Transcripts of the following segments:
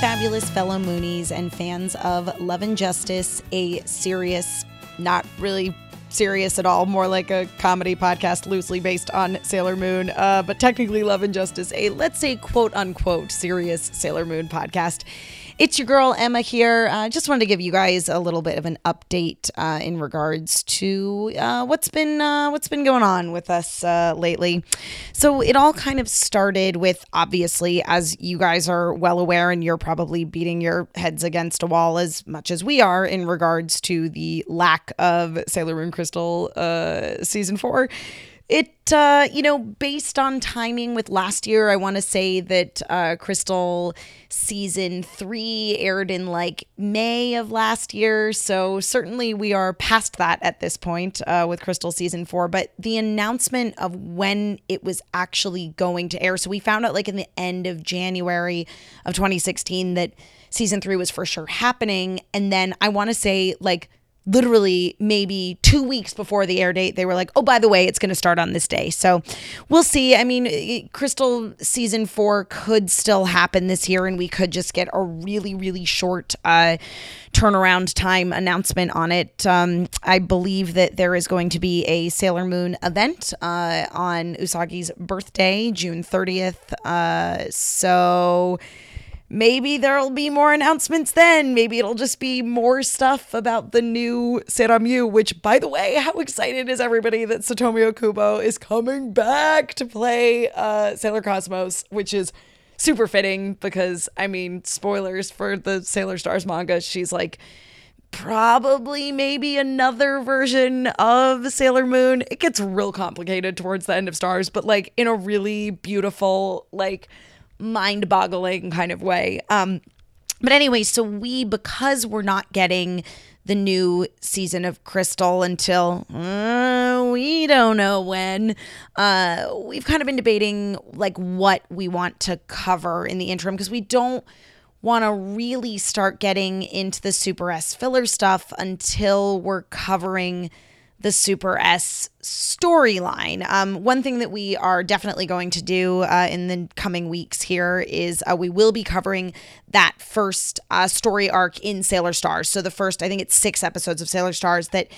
fabulous fellow Moonies and fans of Love and Justice, a serious, not really serious at all, more like a comedy podcast loosely based on Sailor Moon, uh, but technically Love and Justice, a let's say quote unquote serious Sailor Moon podcast. It's your girl Emma here. I uh, just wanted to give you guys a little bit of an update uh, in regards to uh, what's been uh, what's been going on with us uh, lately. So it all kind of started with obviously, as you guys are well aware, and you're probably beating your heads against a wall as much as we are in regards to the lack of Sailor Moon Crystal uh, season four it, uh, you know, based on timing with last year, I want to say that uh, Crystal season three aired in like May of last year. So certainly we are past that at this point uh, with Crystal season four. But the announcement of when it was actually going to air. So we found out like in the end of January of 2016 that season three was for sure happening. And then I want to say like, literally maybe two weeks before the air date, they were like, oh, by the way, it's going to start on this day. So we'll see. I mean, Crystal season four could still happen this year, and we could just get a really, really short uh, turnaround time announcement on it. Um, I believe that there is going to be a Sailor Moon event uh, on Usagi's birthday, June 30th. Uh, so maybe there'll be more announcements then. Maybe it'll just be more stuff about the new Seiramyu, which, by the way, how excited is everybody that Satomi Okubo is coming back to play uh, Sailor Cosmos, which is super fitting because, I mean, spoilers for the Sailor Stars manga, she's like probably maybe another version of Sailor Moon. It gets real complicated towards the end of Stars, but like in a really beautiful, like, mind boggling kind of way. Um, but anyway, so we, because we're not getting the new season of Crystal until uh, we don't know when. Uh, we've kind of been debating like what we want to cover in the interim because we don't want to really start getting into the Super S filler stuff until we're covering the Super S storyline. Um, one thing that we are definitely going to do uh, in the coming weeks here is uh, we will be covering that first uh, story arc in Sailor Stars. So the first, I think it's six episodes of Sailor Stars that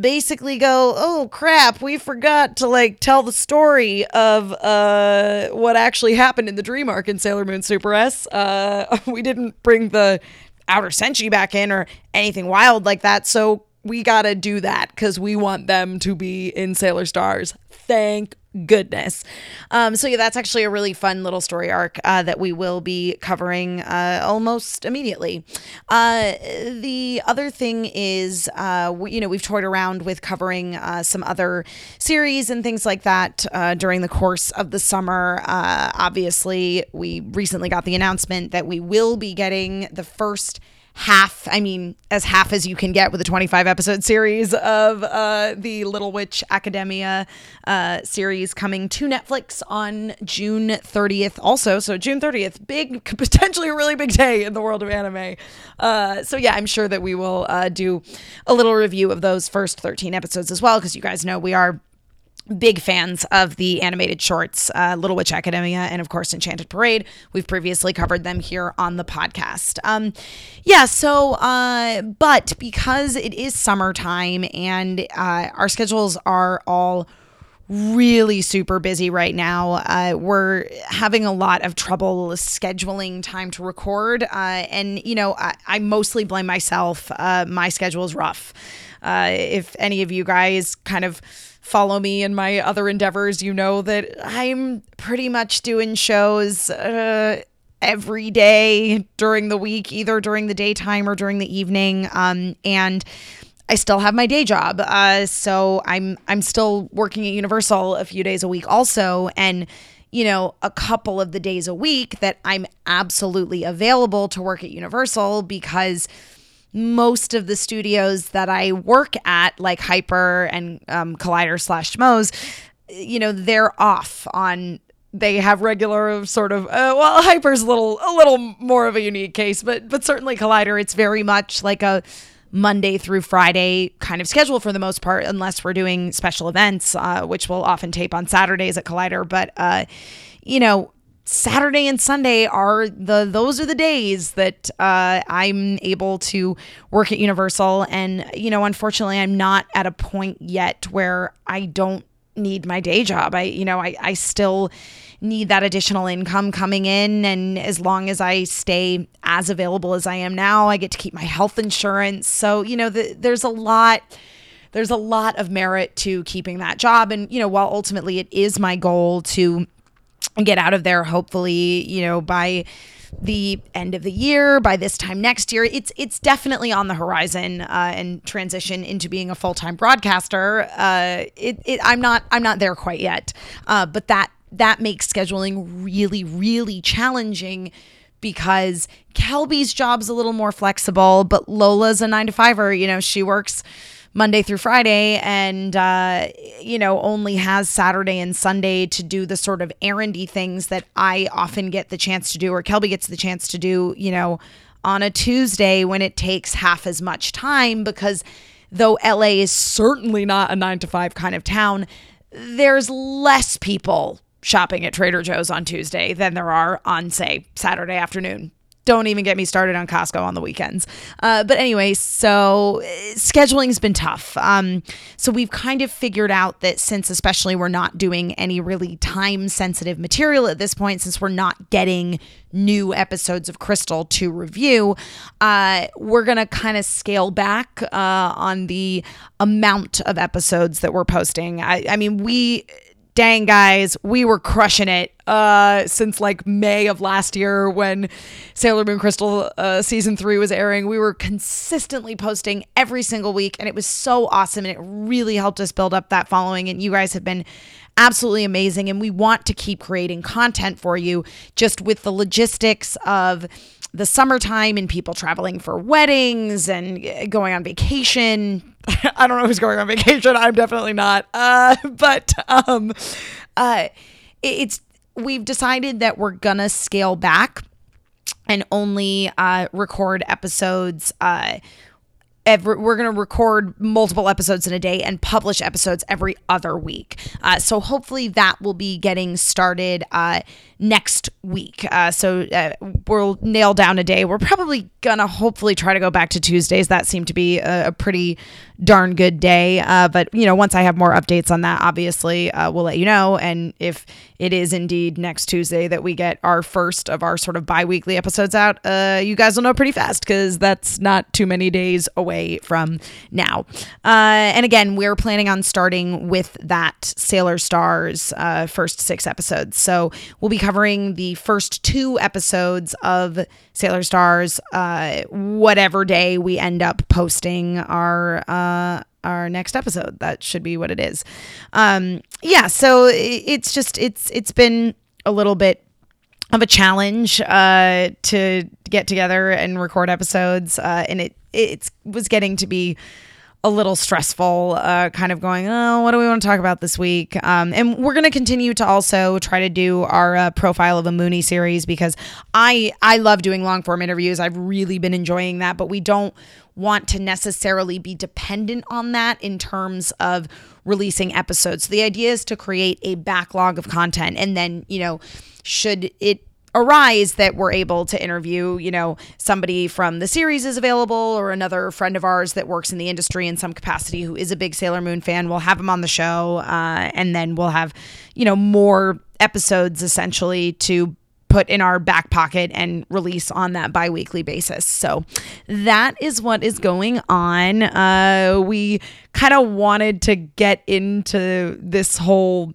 basically go, oh crap, we forgot to like tell the story of uh, what actually happened in the dream arc in Sailor Moon Super S. Uh, we didn't bring the outer senshi back in or anything wild like that. So we got to do that because we want them to be in Sailor Stars. Thank goodness. Um, so, yeah, that's actually a really fun little story arc uh, that we will be covering uh, almost immediately. Uh, the other thing is, uh, we, you know, we've toyed around with covering uh, some other series and things like that uh, during the course of the summer. obviously, we recently got the announcement that we will be getting the first half, I mean, as half as you can get with a 25 episode series of uh, the Little Witch Academia uh, series coming to Netflix on June 30th, also. So, June 30th, big, potentially a really big day in the world of anime. Uh, so, yeah, I'm sure that we will uh, do a little review of those first 13 episodes as well, because you guys know we are big fans of the animated shorts, uh, Little Witch Academia, and of course Enchanted Parade. We've previously covered them here on the podcast. Um, yeah, so, uh, but because it is summertime and uh, our schedules are all really super busy right now. Uh, we're having a lot of trouble scheduling time to record. Uh, and, you know, I, I, mostly blame myself. Uh, my schedule is rough. Uh, if any of you guys kind of follow me in my other endeavors, you know that I'm pretty much doing shows uh, every day during the week, either during the daytime or during the evening. Um, and I still have my day job, uh, so I'm I'm still working at Universal a few days a week, also, and you know, a couple of the days a week that I'm absolutely available to work at Universal because most of the studios that I work at, like Hyper and um, Collider slash Schmoes, you know, they're off on. They have regular sort of uh, well, Hyper's a little a little more of a unique case, but but certainly Collider, it's very much like a Monday through Friday kind of schedule for the most part, unless we're doing special events, uh, which we'll often tape on Saturdays at Collider. But uh, you know, Saturday and Sunday are the those are the days that uh, I'm able to work at Universal, and you know, unfortunately, I'm not at a point yet where I don't need my day job. I you know, I I still need that additional income coming in, and as long as I stay as available as I am now, I get to keep my health insurance. So you know, the, there's a lot there's a lot of merit to keeping that job. And, you know, while ultimately it is my goal to get out of there, hopefully, you know, by the end of the year by this time next year. It's it's definitely on the horizon uh, and transition into being a full-time broadcaster. Uh, it, it i'm not i'm not there quite yet. Uh, but that that makes scheduling really really challenging because kelby's job's a little more flexible but lola's a nine to fiver. You know she works Monday through Friday and, uh, you know, only has Saturday and Sunday to do the sort of errandy things that I often get the chance to do or Kelby gets the chance to do, you know, on a Tuesday when it takes half as much time because though LA is certainly not a nine to five kind of town, there's less people shopping at Trader Joe's on Tuesday than there are on, say, Saturday afternoon don't even get me started on Costco on the weekends. Uh, but anyway, so uh, scheduling's been tough. Um, so we've kind of figured out that since, especially, we're not doing any really time sensitive material at this point, since we're not getting new episodes of Crystal to review, uh, we're going to kind of scale back uh, on the amount of episodes that we're posting. I, I mean, we dang guys, we were crushing it uh, since like May of last year when Sailor Moon Crystal uh, season three was airing. We were consistently posting every single week, and it was so awesome. And it really helped us build up that following. And you guys have been absolutely amazing. And we want to keep creating content for you just with the logistics of the summertime and people traveling for weddings and going on vacation. I don't know who's going on vacation. I'm definitely not. Uh, but um, uh, it's we've decided that we're gonna scale back and only uh, record episodes uh, every, we're going to record multiple episodes in a day and publish episodes every other week. Uh, so hopefully that will be getting started uh, next week. Uh, so uh, we'll nail down a day. We're probably going to hopefully try to go back to Tuesdays. That seemed to be a, a pretty darn good day. Uh, but, you know, once I have more updates on that, obviously uh, we'll let you know. And if it is indeed next Tuesday that we get our first of our sort of bi weekly episodes out, you guys will know pretty fast because that's not too many days away from now. and again, we're planning on starting with that Sailor Stars first six episodes. So we'll be covering the first two episodes of Sailor Stars, uh, whatever day we end up posting our uh, our next episode. That should be what it is. Um, yeah, so it's just it's it's been a little bit of a challenge uh, to get together and record episodes, uh, and it it was getting to be a little stressful, uh, kind of going, oh, what do we want to talk about this week? Um, and we're going to continue to also try to do our uh, profile of a Mooney series because I I love doing long form interviews. I've really been enjoying that, but we don't want to necessarily be dependent on that in terms of releasing episodes. So the idea is to create a backlog of content, and then you know, should it arise that we're able to interview, you know, somebody from the series is available or another friend of ours that works in the industry in some capacity who is a big Sailor Moon fan. We'll have him on the show. Uh, and then we'll have, you know, more episodes essentially to put in our back pocket and release on that bi-weekly basis. So that is what is going on. Uh, we kind of wanted to get into this whole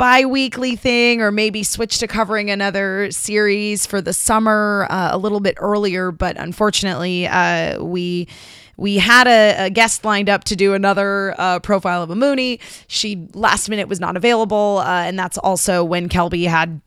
bi-weekly thing or maybe switch to covering another series for the summer uh, a little bit earlier but unfortunately uh, we we had a, a, guest lined up to do another uh, profile of a Mooney. She last minute was not available, uh, and that's also when Kelby had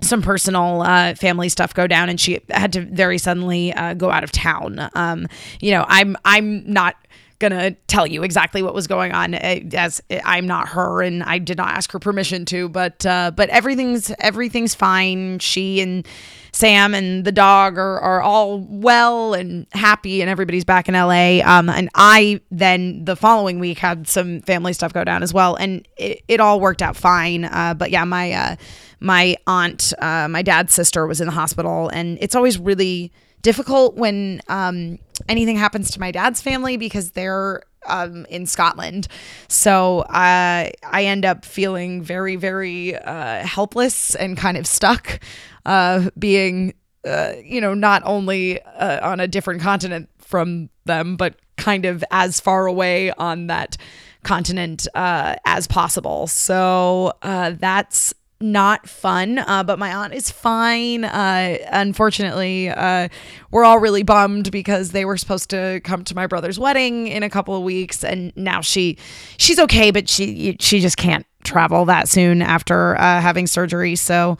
some personal uh, family stuff go down, and she had to very suddenly uh, go out of town. Um, you know, I'm I'm not gonna tell you exactly what was going on eh, as I'm not her and I did not ask her permission to but uh, but everything's everything's fine. She and Sam and the dog are, are all well and happy and everybody's back in LA um, and I then the following week had some family stuff go down as well and it, it all worked out fine. Uh, but yeah my uh, my aunt uh, my dad's sister was in the hospital and it's always really difficult when um, anything happens to my dad's family because they're um, in Scotland. So uh, I end up feeling very, very uh, helpless and kind of stuck, uh, being, uh, you know, not only uh, on a different continent from them, but kind of as far away on that continent uh, as possible. So that's not fun, uh, but my aunt is fine. Uh, unfortunately, uh, we're all really bummed because they were supposed to come to my brother's wedding in a couple of weeks, and now she she's okay, but she she just can't travel that soon after uh, having surgery. So.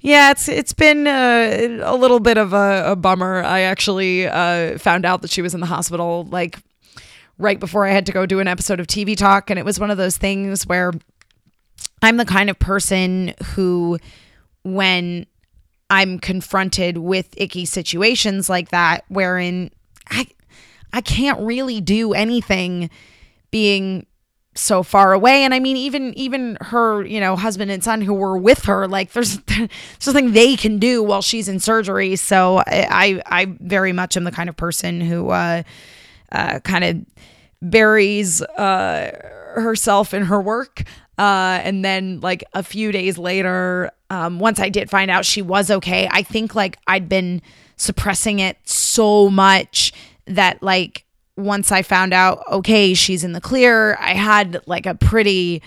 Yeah, it's it's been uh, a little bit of a, a bummer. I actually uh, found out that she was in the hospital like right before I had to go do an episode of TV Talk, and it was one of those things where I'm the kind of person who, when I'm confronted with icky situations like that, wherein I, I can't really do anything being so far away. And i mean even even her you know husband and son who were with her like there's there's nothing they can do while she's in surgery. So i i, I very much am the kind of person who uh uh kind of buries uh herself in her work uh, and then like a few days later, um, once I did find out she was okay, I think like I'd been suppressing it so much that like once I found out, okay, she's in the clear, I had like a pretty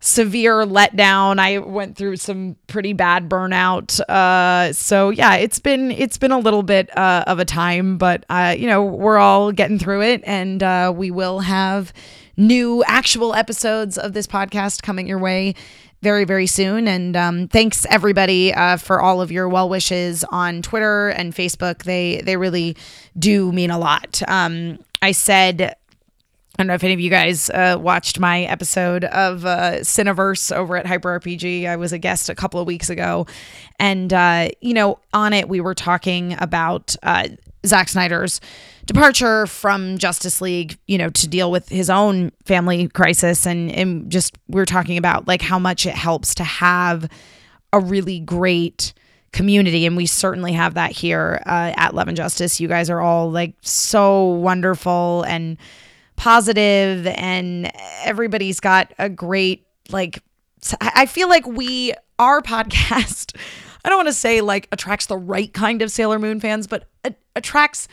severe letdown. I went through some pretty bad burnout. Uh, so yeah, it's been it's been a little bit uh, of a time, but uh, you know we're all getting through it, and uh, we will have new actual episodes of this podcast coming your way very very soon. And um, thanks everybody uh, for all of your well wishes on twitter and facebook. They they really do mean a lot. Um, i said I don't know if any of you guys uh, watched my episode of uh, Cineverse over at Hyper RPG. I was a guest a couple of weeks ago. And, uh, you know, on it, we were talking about uh, Zack Snyder's departure from Justice League, you know, to deal with his own family crisis. And, and just we are talking about like how much it helps to have a really great community. And we certainly have that here uh, at Love and Justice. You guys are all like so wonderful and positive, and everybody's got a great, like, I feel like we, our podcast, I don't want to say like attracts the right kind of Sailor Moon fans, but attracts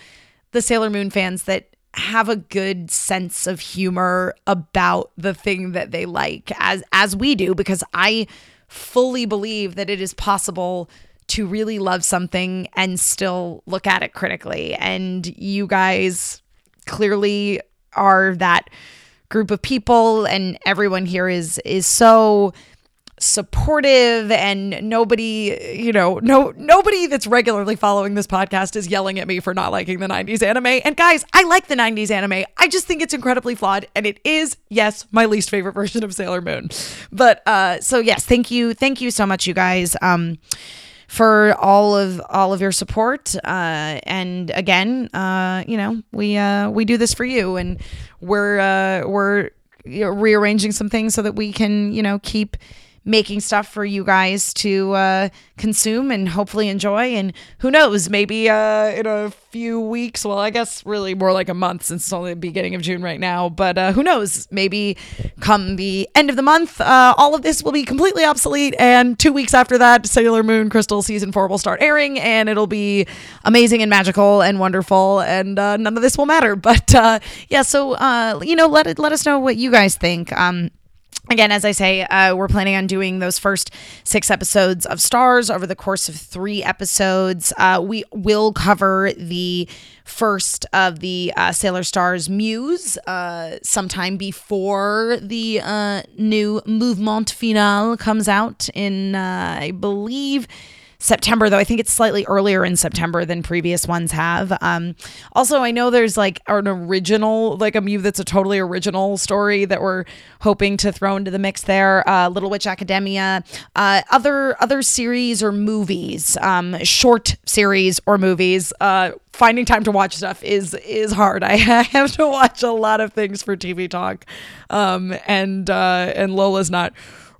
the Sailor Moon fans that have a good sense of humor about the thing that they like as as we do because I fully believe that it is possible to really love something and still look at it critically. And you guys clearly are that group of people and everyone here is is so supportive and nobody you know no nobody that's regularly following this podcast is yelling at me for not liking the 90s anime. And guys I like the 90s anime. I just think it's incredibly flawed and it is yes my least favorite version of Sailor Moon. But uh so yes thank you thank you so much you guys. Um for all of all of your support. Uh, and again uh, you know we uh, we do this for you and we're uh, we're rearranging some things so that we can you know keep making stuff for you guys to uh, consume and hopefully enjoy. And who knows, maybe uh, in a few weeks, well, I guess really more like a month since it's only the beginning of June right now, but uh, who knows, maybe come the end of the month, uh, all of this will be completely obsolete. And two weeks after that, Sailor Moon Crystal season four will start airing and it'll be amazing and magical and wonderful. And uh, none of this will matter. But uh, yeah, so, you know, let, it, let us know what you guys think. Um, Again, as I say, uh, we're planning on doing those first six episodes of Stars over the course of three episodes. Uh, we will cover the first of the uh, Sailor Stars Myus uh, sometime before the uh, new Mouvement Final comes out in, uh, I believe, September, though. I think it's slightly earlier in September than previous ones have. Um, also, I know there's like an original, like a Myu that's a totally original story that we're hoping to throw into the mix there. Uh, Little Witch Academia, uh, other other series or movies, um, short series or movies. Uh, finding time to watch stuff is is hard. I have to watch a lot of things for TV talk, um, and uh, and Lola's not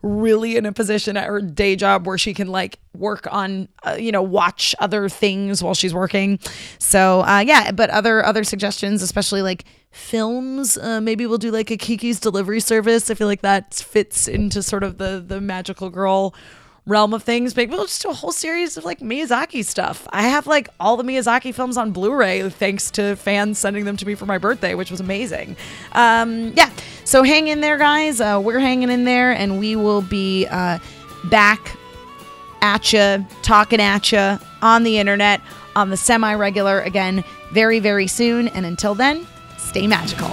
really in a position at her day job where she can like work on uh, you know watch other things while she's working. So uh, yeah but other other suggestions especially like films uh, maybe we'll do like a kiki's delivery service. I feel like that fits into sort of the the magical girl realm of things. Maybe we'll just do a whole series of like Miyazaki stuff. I have like all the Miyazaki films on Blu-ray thanks to fans sending them to me for my birthday, which was amazing. Um, yeah, so hang in there, guys. Uh, we're hanging in there, and we will be uh, back at you, talking at you on the internet on the semi-regular again very, very soon. And until then, stay magical.